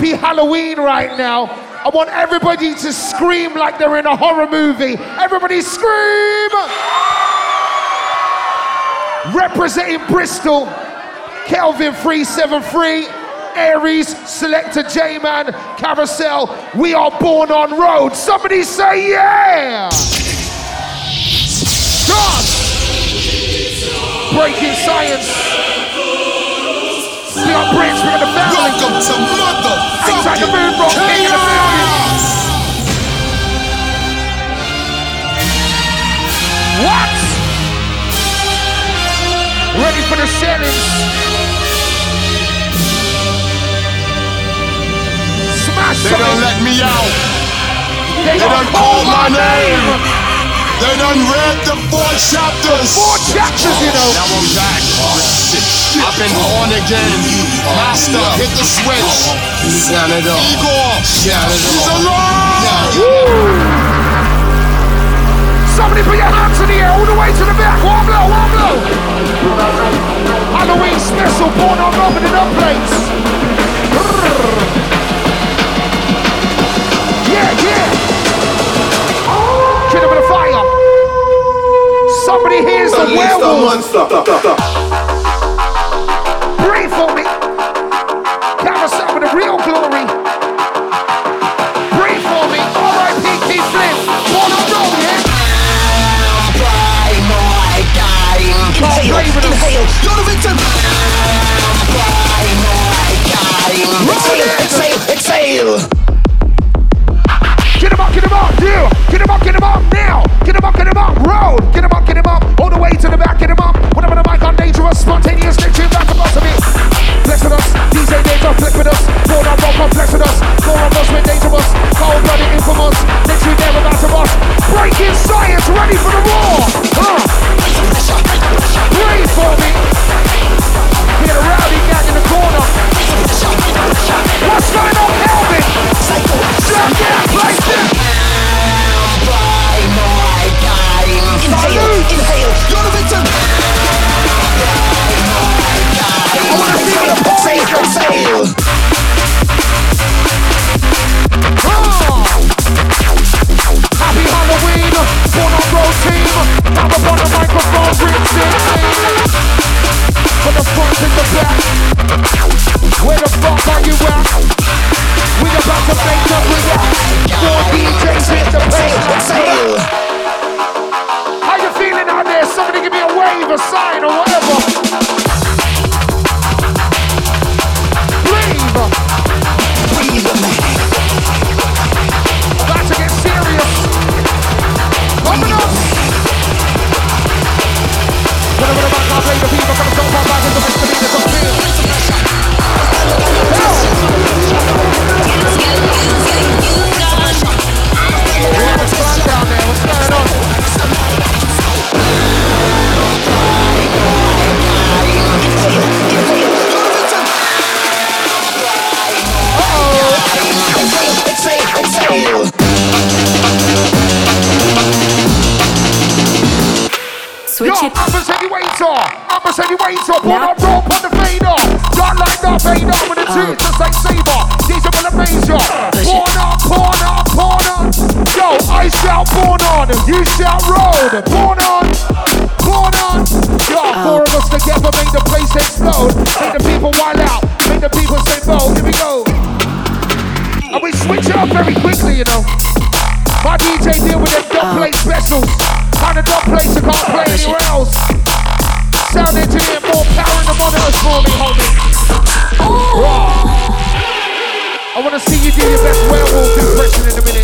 happy Halloween right now. I want everybody to scream like they're in a horror movie. Everybody scream! Representing Bristol, Kelvin 373, Aries, Selector J-Man, Carasel. We are born on road. Somebody say yeah! Breaking science. We got Prince, we got the family. Welcome to Inside the bro. King in the building. What? Ready for the shellings. Smash They don't let me out. They, They don't don't call my name. They done read the four chapters. Four chapters, you know. Now I'm back. I've been born again. Master, hit the switch. Igor, he's alive. Somebody put your hands in the air all the way to the back. One blow, one blow. Halloween special, born on Robin in up place. Yeah, yeah. Oh, kid with a fire. Somebody hears the werewolf. Pray for me. Carasel with the real glory. Pray for me. R.I.P. Keith Flint. Born on road, yeah? Can't play with us. You're the victim. Ready for the war. A heavyweighter. I'm a heavyweighter. Born on rope on the fader. Not like the fader with the truth, just like saber. These are the major. Born on, born on, born on. Yo, I shout born on. You shout road. Born on, born on. Yo, four of us together make the place explode. Make the people wild out. Make the people say, "Bo, here we go." And we switch it up very quickly, you know. My DJ deal with them dub plate specials. Kind of dub plates I can't play anywhere else. Sound engineer, more power in the monitors for me, homie. Raw. I want to see you do your best werewolf impression in a minute.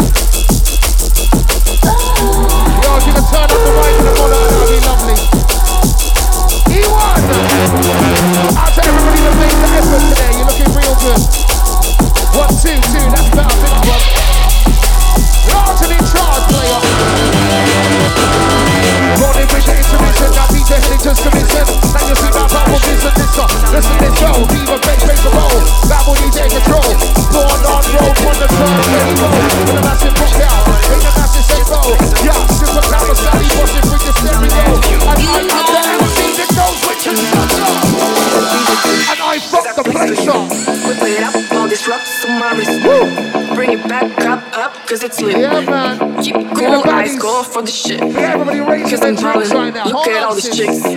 Yo, if you can turn up the mic in the monitor, that'd be lovely. E1! Out to everybody that made the effort today. You're looking real good. One, two, two. That's better, big club. Large and in charge, player. Rolling with the intermission, now DJ just commission. Now you see this and this up. Listen this show, Viva bass, bass the roll. Babble DJ control. Born on road, on the turn, ready go. With a massive rock out, in a massive say go. Yeah, super power, Sally, watching through the stereo. And I am the MC that knows which is shut up. And I fuck the place up. to my wrist. Bring it back up, up, cause it's lit. Yeah, man. Keep cool, eyes go for the shit. Yeah, everybody raise Cause their I'm drinks ballin'. right now. Look at all these chicks. No,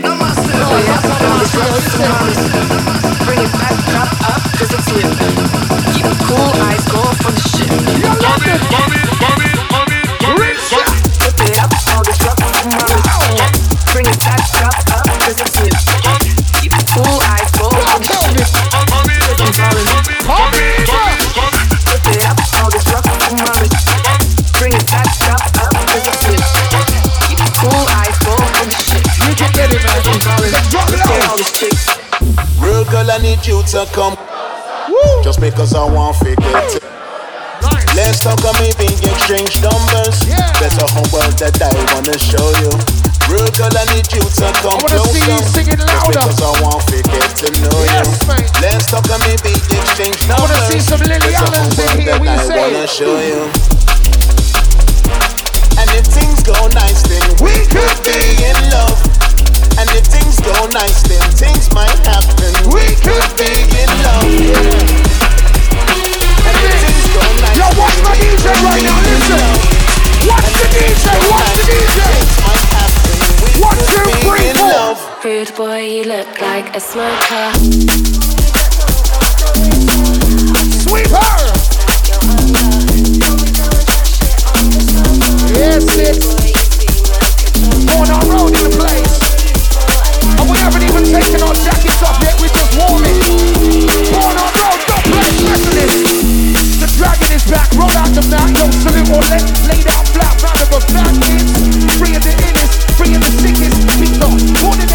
Bring it back up, up, cause it's lit. Girl, I need you to come. Woo. Just because I want forget it. Nice. Let's talk on maybe exchange numbers. Yeah. There's a homework that I wanna show you. Real girl, I need you to come wanna closer. see you singing Just louder. because I want to get to know Yes, you. mate. Let's talk on maybe exchange numbers. wanna see some Lily Allens in here, that we I say. wanna show you. And if things go nice, then we could be in love. And if things go nice, then things might happen. We could be in love. And if things go nice, Yo, watch my DJ right now. Listen. Watch the DJ. Watch the DJ. things might happen. We could be in love. Rude boy, you look like a smoker. Sweep her. Yes, sis. Going on road in the place. We. The. Roll out the flat. Round of a flat kids. Free of the illest. Free of the sickest. People. More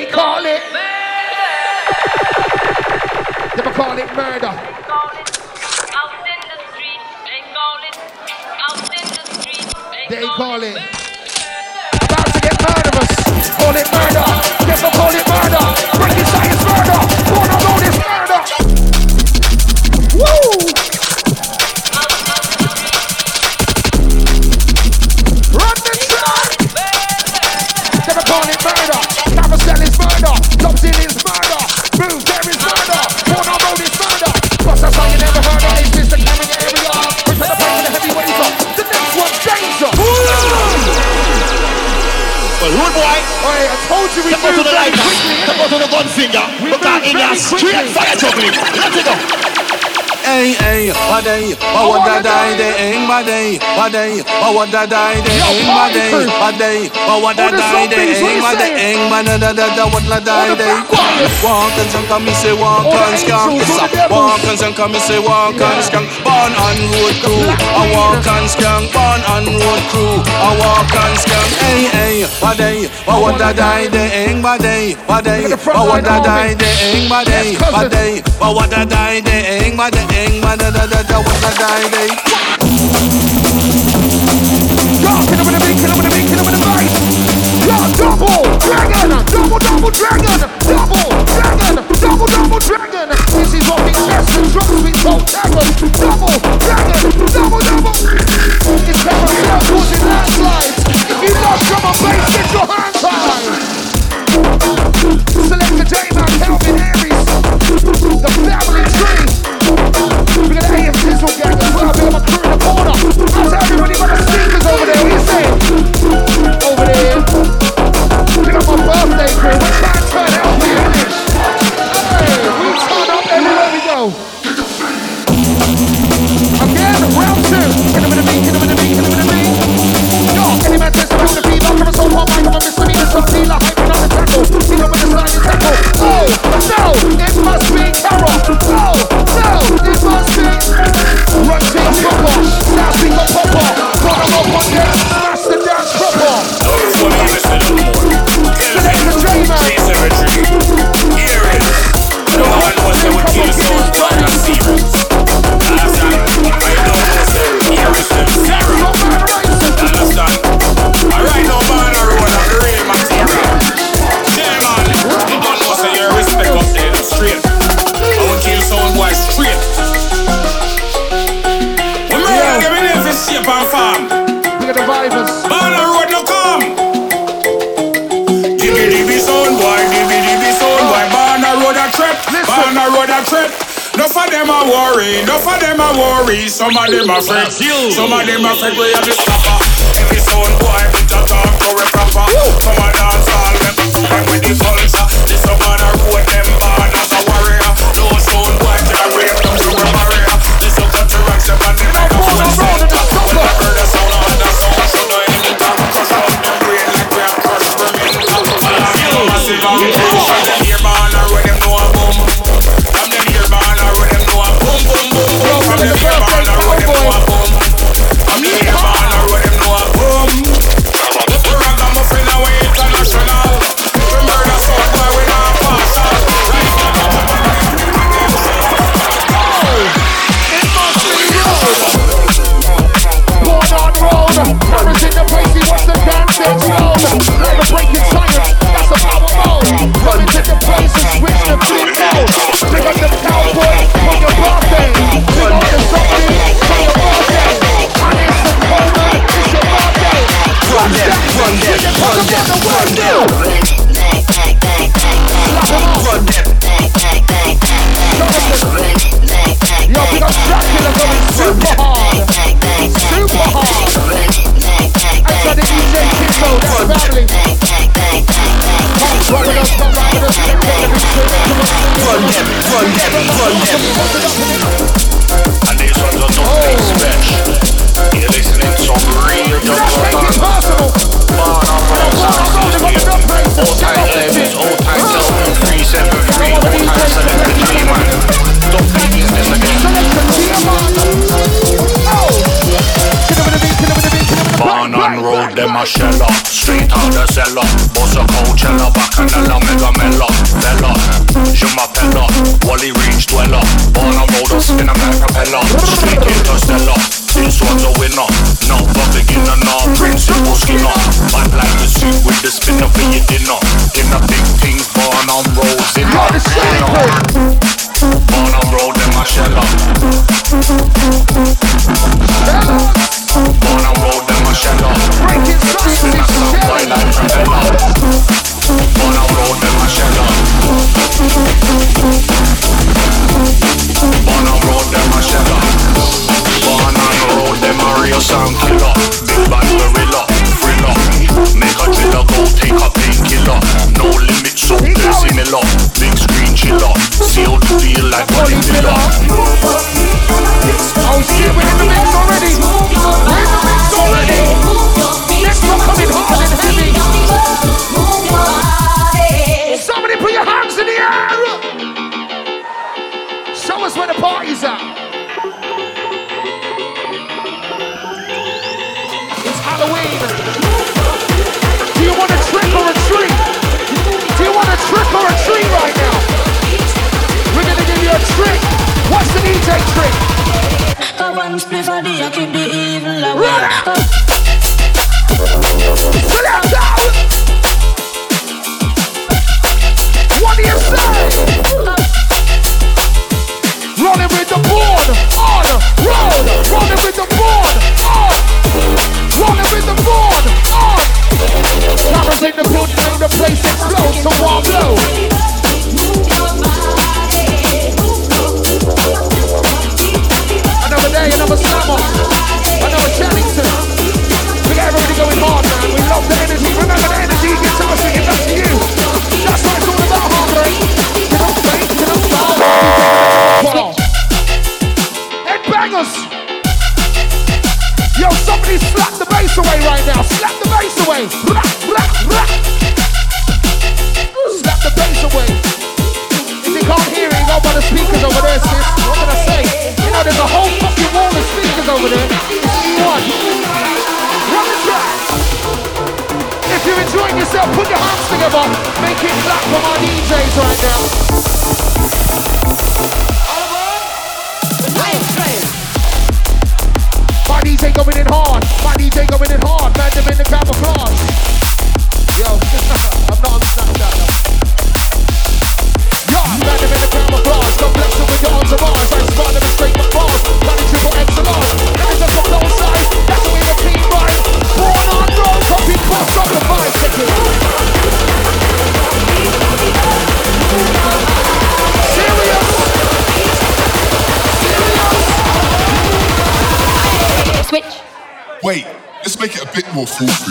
They call it. Never call it murder. They call it. Out in the street. They call it. Out in the street. They call it. About to get murderous. Call it murder. Never call it murder. Breaking science murder. Let it go. Hey, hey, badai, bawada dai de eng badai, badai, bawada dai de Yo, eng party badai, crew. badai, bawada All the dai de zombies, what eng you badai, saying? eng badai da da what la dai All the de. black ones. Walk and some come me say walk and skunk, angels, all the devils. walk and some come me say walk and skunk. Born on road crew, I walk and skunk. Born on road crew, I walk and skunk. Hey, hey, badai, I wanna die the ing my day, my day. But what a die the ing my day, my day. But what a die the ing my the ing my da da da da. What a die day. Yo, kill him with a beat, kill him with a beat, kill him with a bite. Yo, double dragon, double double dragon, double dragon, double double dragon. This is what the test and drums with double dragon, Double dragon, double double. It's terror, causing landslides. If you love drum and bass. them a. Man like the with the spinner for your dinner. Dinner big things, born on rolls in. It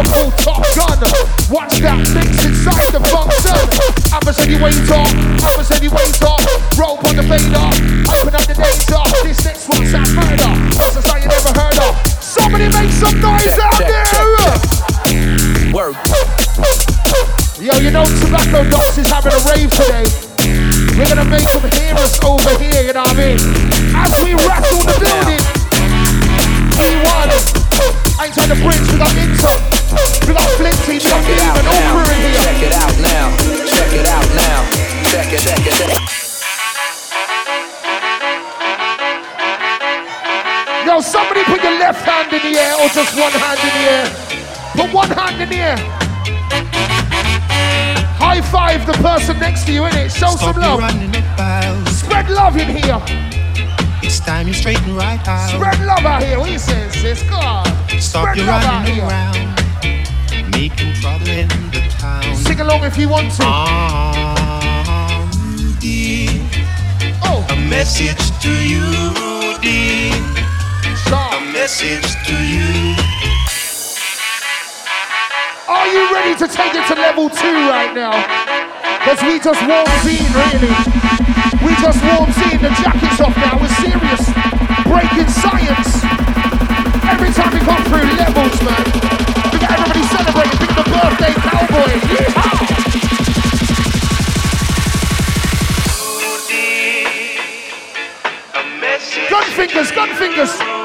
Liverpool Top Gun. Watch that mix inside the function. I'ma send you wait off. I'ma send you wait off. Rope on the fader. Open up the data. This next one sounds murder. What's a sound you never heard of? Somebody make some noise out there. Word. Yo, you know Tobacco Dock's is having a rave today. We're gonna make them hear us over here, you know what I mean? As we rattle the building. E1. I ain't trying to bridge, we got Inter. Hand in the air or just one hand in the air. Put one hand in the air. High five the person next to you, innit? Show Stop some love. Spread love in here. It's time you straighten right out. Spread love out here. What you saying, sis? God. Stop Spread you love out running here. around. Making trouble in the town. Sing along if you want to. Um, dear, Oh, a message to you, Rudy. A message to you. Are you ready to take it to level two right now? Because we just warmed in, really. We just warmed in. The jacket's off now. We're serious. Breaking science. Every time we come through levels, man. We got everybody celebrating. Of the birthday cowboys. Yeehaw! Gun fingers, gun fingers.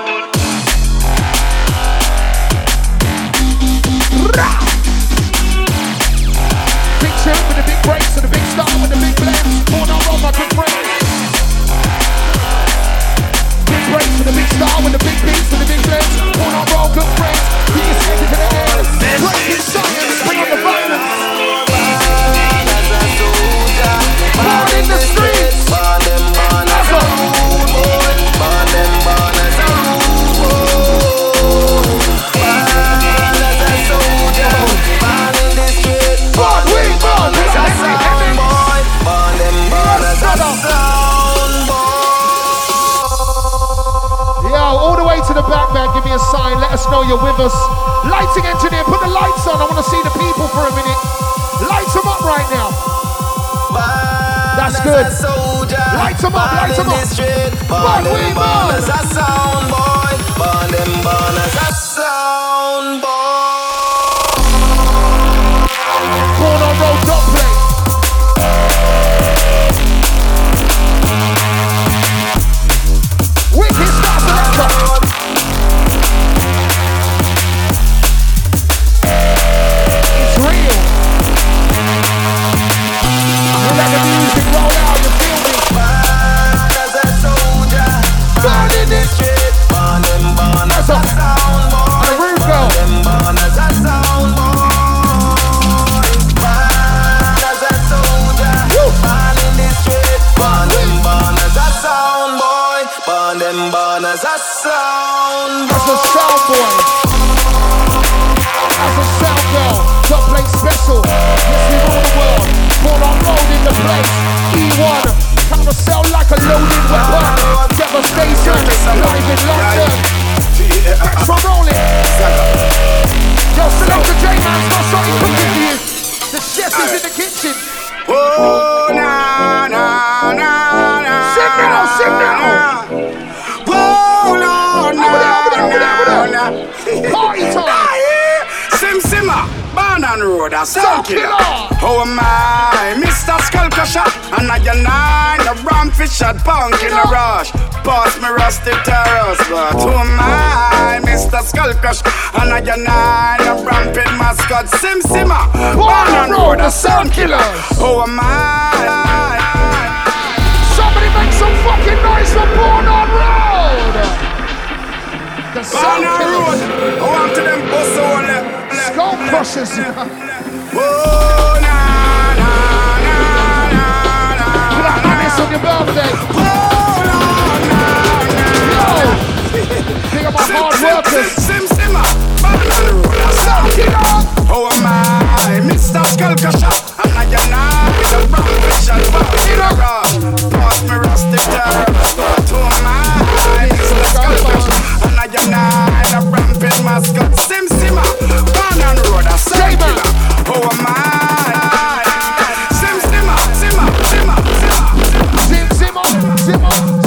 Us know you're with us. Lighting engineer, put the lights on. I want to see the people for a minute. Light them up right now. That's good. Light them up, light them up. Born, we born. them born as a sound. As a sound boy. As a sound girl. Top plate special. Yes, we rule the world. Born on road in the place. E1. Time to sell like a loaded weapon. Devastation. Live in London. Back from rolling. Yo, select the J-Man. Stop shotting cooking for you. The chef is in the kitchen. Oh, na, na, na, na. Signal, signal. Oh, no, no, no, no. Sim Simmer, born on road, a sound killer. Oh my, Mr. Skullcrusher, and I get nine, a ramfish at punk in a rush. Pass me rusty terrors, but oh my, Mr. Skullcrusher, and I get nine, a rampant mascot. Sim Simmer, born on road, a sound killer. Oh my. Somebody make some fucking noise for Born on Road! them. The sun kills. I want to them bust all left, left, Skull crushes. Oh, na, na, na, na, na. Put a harness on your birthday. Oh, na, na, na. Yo. Think about hard workers. Sim, simmer. Man, man, Oh my. I, Mr. Skulkasha. And I am not with a wrong vision, but in a row. Pass me rusty terror, to my Mr. Skulkasha. And I am now the a rampant mascot, Sim Simmer. Born on road, a circular. Oh, my. Sim Simmer, Simmer, Simmer, Simmer, Simmer, Simmer, Simmer.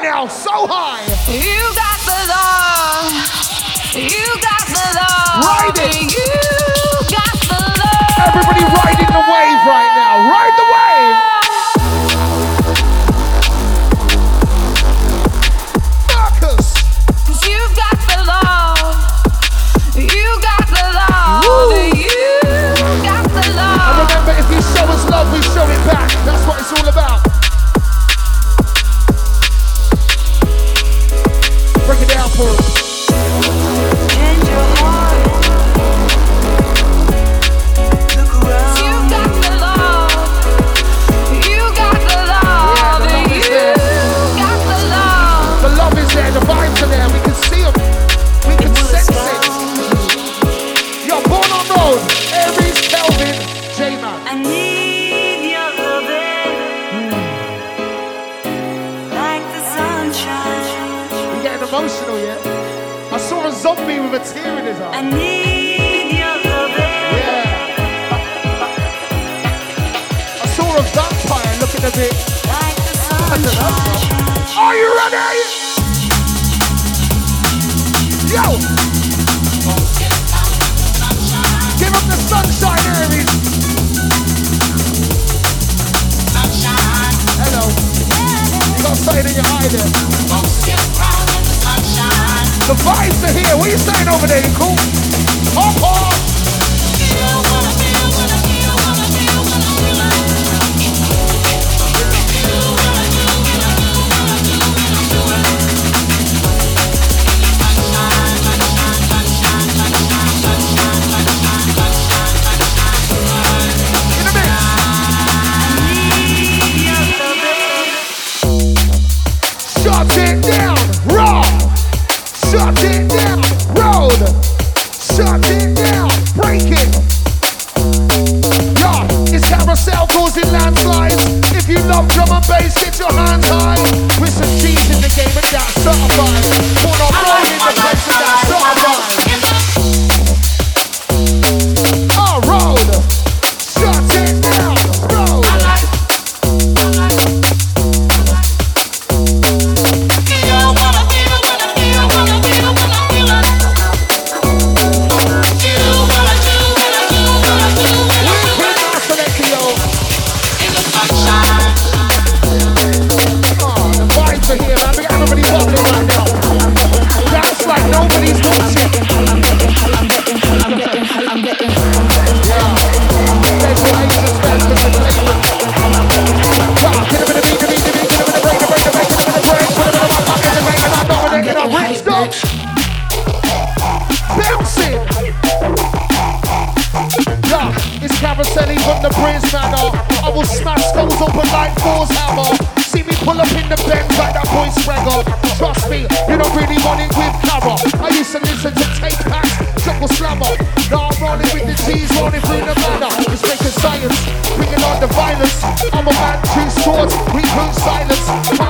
right now, so high. You got the love. You got the love. Ride it. You got the love. Everybody riding the wave right now. Ride the wave. Love, we show it back. That's what it's all about. music. Like Are you ready? Yo! Give up the sunshine, Irving. Hello. You got something in your eye there. The vibes are here. What are you saying over there? You cool? Oh, oh. Swords, we prove silence.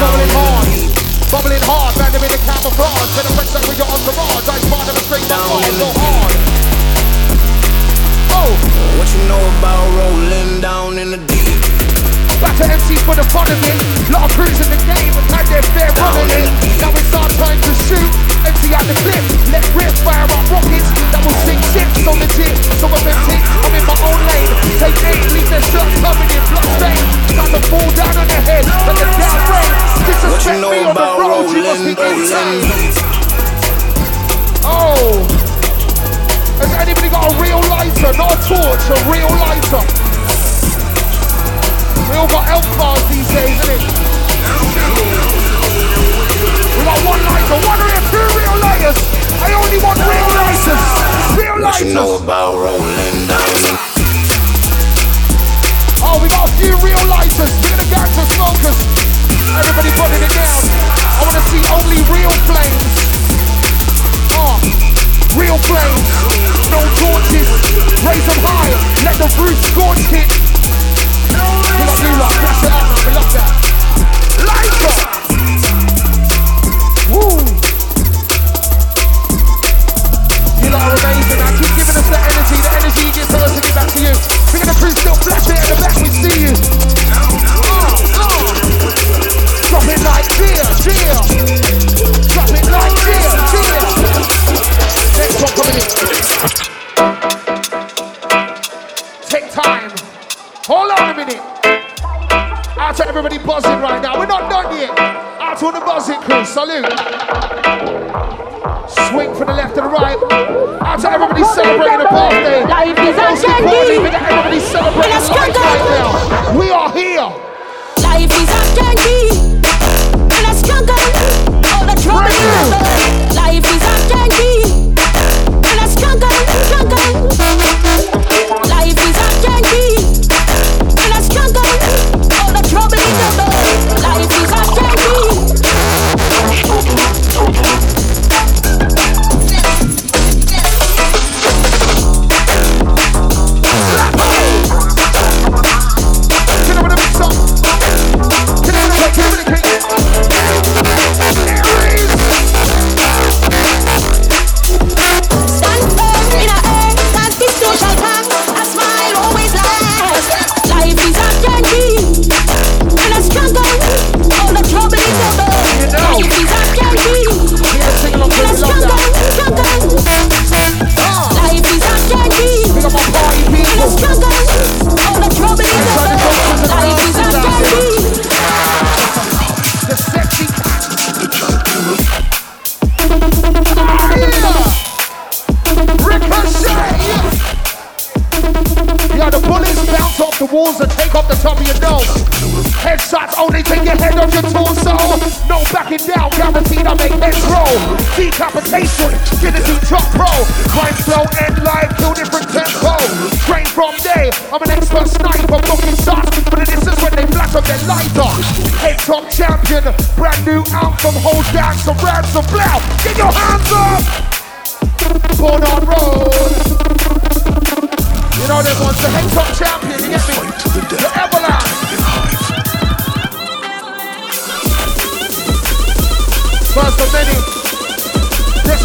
bubbling hard. Bubbling hard. Them in the camouflage. Better press that with your entourage. I spot them straight down. So hard. Oh. What you know about rolling down in the deep? Back to MCs for the fun of it. Lot of crews in the game and had their fair run in it. Now it's our time to shoot. MC out the clip. Let rip fire up rockets. That will sink ships so legit. So authentic. I'm in my own lane. Take aim, leave their shirts covered in blood stain. Time to fall down on their head. Let the down rain. What you know me on the about road. You must rolling, be insane. Oh. Has anybody got a real lighter? Not a torch, a real lighter. We all got Elf Bars these days, innit? We got one lighter, one or two real lighters. I only want real lighters. Real What you know about rolling down Oh, we got a few real lighters. We're gonna go to smokers. Everybody putting it down. I wanna see only real flames. Oh, real flames. No torches. Raise them high. Let the roof scorch hit. Decapitation, finishing top pro. Mind flow and live, two different tempo. Train from day, I'm an expert sniper, looking shots. But this is when they flash up their lighter. Head top champion, brand new anthem, hold down some ransom blow. Get your hands up! Born on road. You know them ones, the head top champion, you get me? The Everlast. First of many.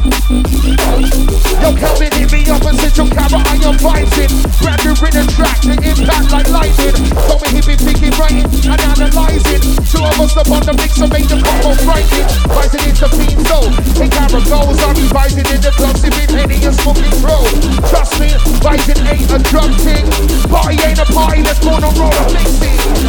Yo, Kelvin hit me up and said your camera on your vibes in. Brand new written track, the impact like lightning. Told me he be picking, writing, and analyzing. Two of us up on the mix and make the combo frightening. Rising into fiend zone. Hey, camera goes, I'm revising in the club, sipping Henny and smoking pro. Trust me, rising ain't a drum thing. Party ain't a party, let's go on roll mixing. Kick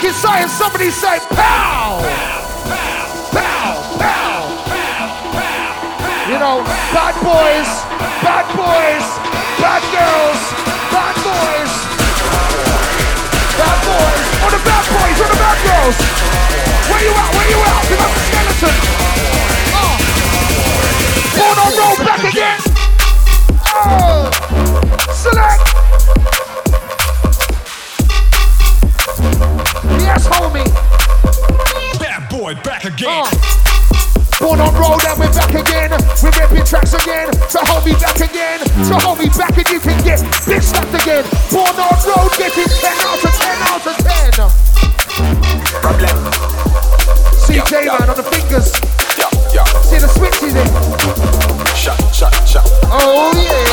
Breaking science. Somebody say pow! Pow! Pow! You know, bad boys, bad boys, bad girls, bad boys, bad boys. Or the bad boys, or the bad girls. Where you at? Where you at? Pick up the skeleton. Uh. Oh. Born on roll back again. Oh. Select. Yes, homie. Bad boy, back again. Uh. Born on road and we're back again. We're ripping tracks again. So hold me back again. So hold me back and you can get big slapped again. Born on road, getting 10 out of 10 out of 10. Problem. CJ yeah, man yeah. on the fingers. Yeah, yeah. See the switches in. Shot, shot, shot. Oh yeah.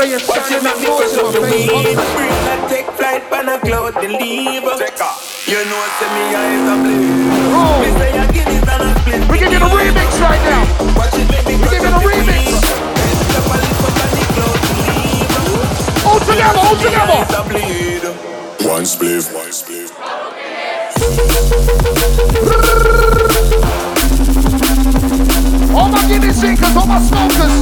Yo, brother, you're shining that noise in my face. Bring that take flight, pan a cloud, deliver. You know, say me eyes are blue. Oh. Me say I give it and a split. We give you a remix right now. We give you a remix. All together, all together. One spliff, one spliff. All my guinea seekers, all my smokers.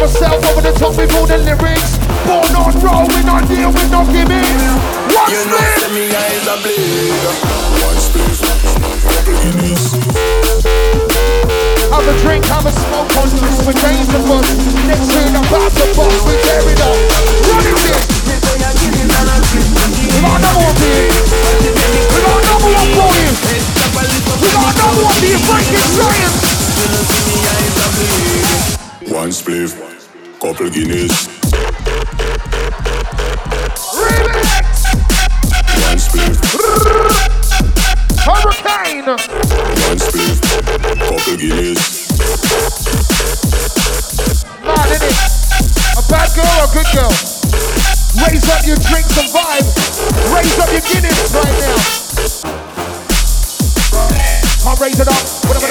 Carasel over the top with all the lyrics. Born on roll, we not deal with no gimmicks. One you split. Know, me eyes are bleed. One split. Have a drink, have a smoke on this with range of us. Next turn about the box, we tear it up. Run it. We got another one for you. We got another one for you. We got another one for you. Breaking science. One spliff, couple Guinness. Remix. One spliff. Hurricane. One spliff, couple Guinness. Mad in it. A bad girl or a good girl? Raise up your drinks and vibe. Raise up your Guinness right now. Can't raise it up. Whatever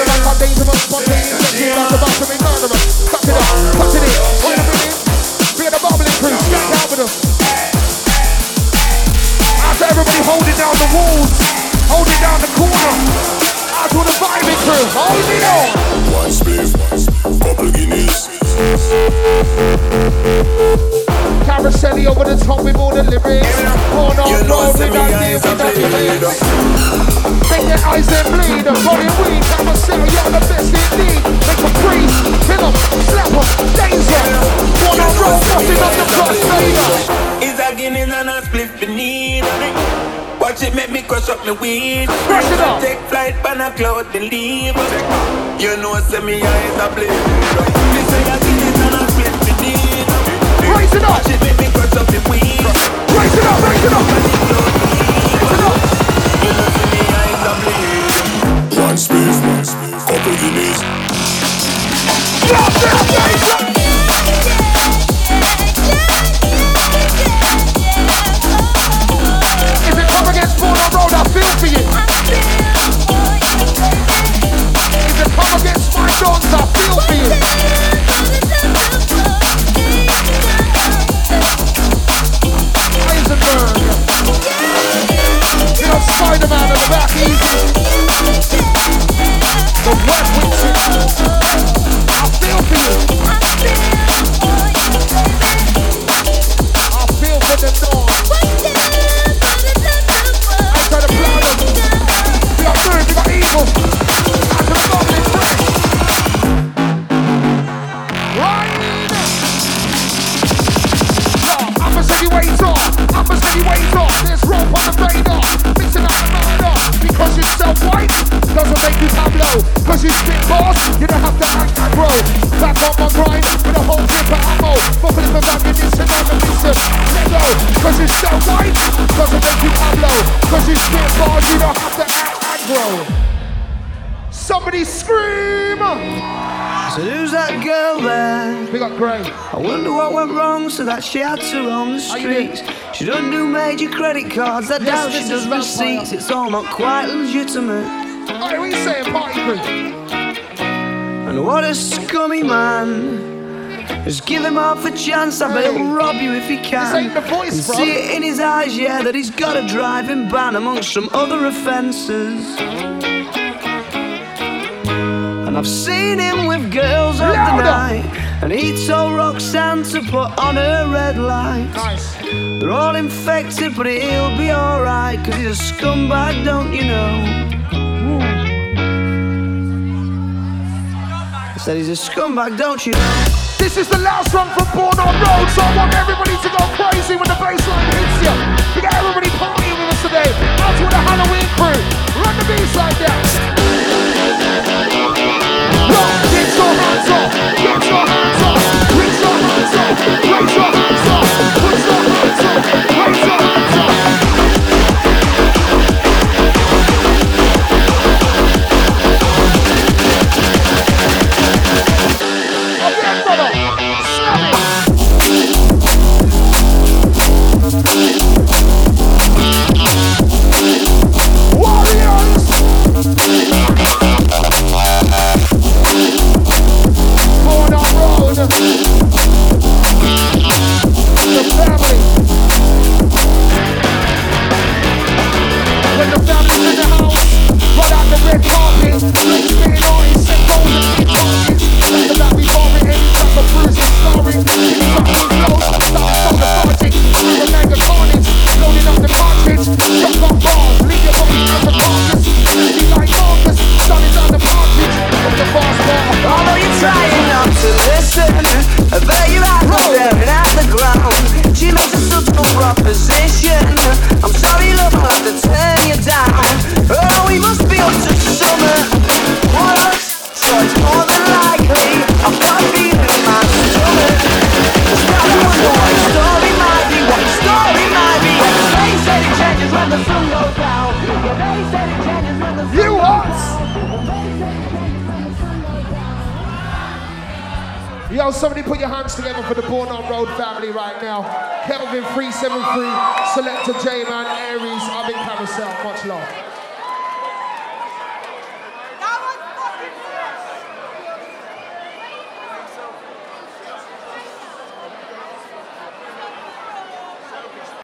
Spontaneous, let's get out the bottom, be murderous. Cut it up, cut it in. Crew, stack out with them. Out everybody holding down the walls, holding down the corner. Out to the vibing crew, hold it on. One spliff, couple Guinness. Carasel over the top with all the lyrics. Born on You know, road say with me that eyes name, are with that bleed. lyrics. Make their eyes then bleed. Rolling weed, Carasel, you're the best indeed. Make a freeze, kill 'em, slap 'em, danger. Born on road, busting up the cross fader. Is a Guinness and a split beneath. Watch it make me crush up my weed. Crush it up. Take flight, pan a cloud, then leave. You know, say me eyes are bleed. This is Raise it up. Watch it make me crush up the weed. Raise it up, raise it up. Raise it up. You know, say me eyes are bleed. One spliff, couple Guinness. Drop that bass. Feel for the dawn. Cause you're self-white doesn't make you Pablo. Cause you spit bars, you don't have to act aggro. Somebody scream! So who's that girl there? We got Gray. I wonder what went wrong so that she had to roam the How you doing? streets. She doesn't do major credit cards, I Yes, doubt she does receipts. It's all not quite legitimate. Hey, what you saying, party crew? And what a scummy man. Just give him half a chance, I bet he'll rob you if he can. This ain't the voice, and see it in his eyes, yeah, that he's got a driving ban amongst some other offences. And I've seen him with girls of the night. And he told Roxanne to put on her red lights. Nice. They're all infected, but he'll be alright. Cause he's a scumbag, don't you know? I said he's a scumbag, don't you know? This is the last one from Born on Road, so I want everybody to go crazy when the bassline hits you. We got everybody partying with us today. Out to the Halloween crew. Run the bassline down. Yo, get your hands up. Get your hands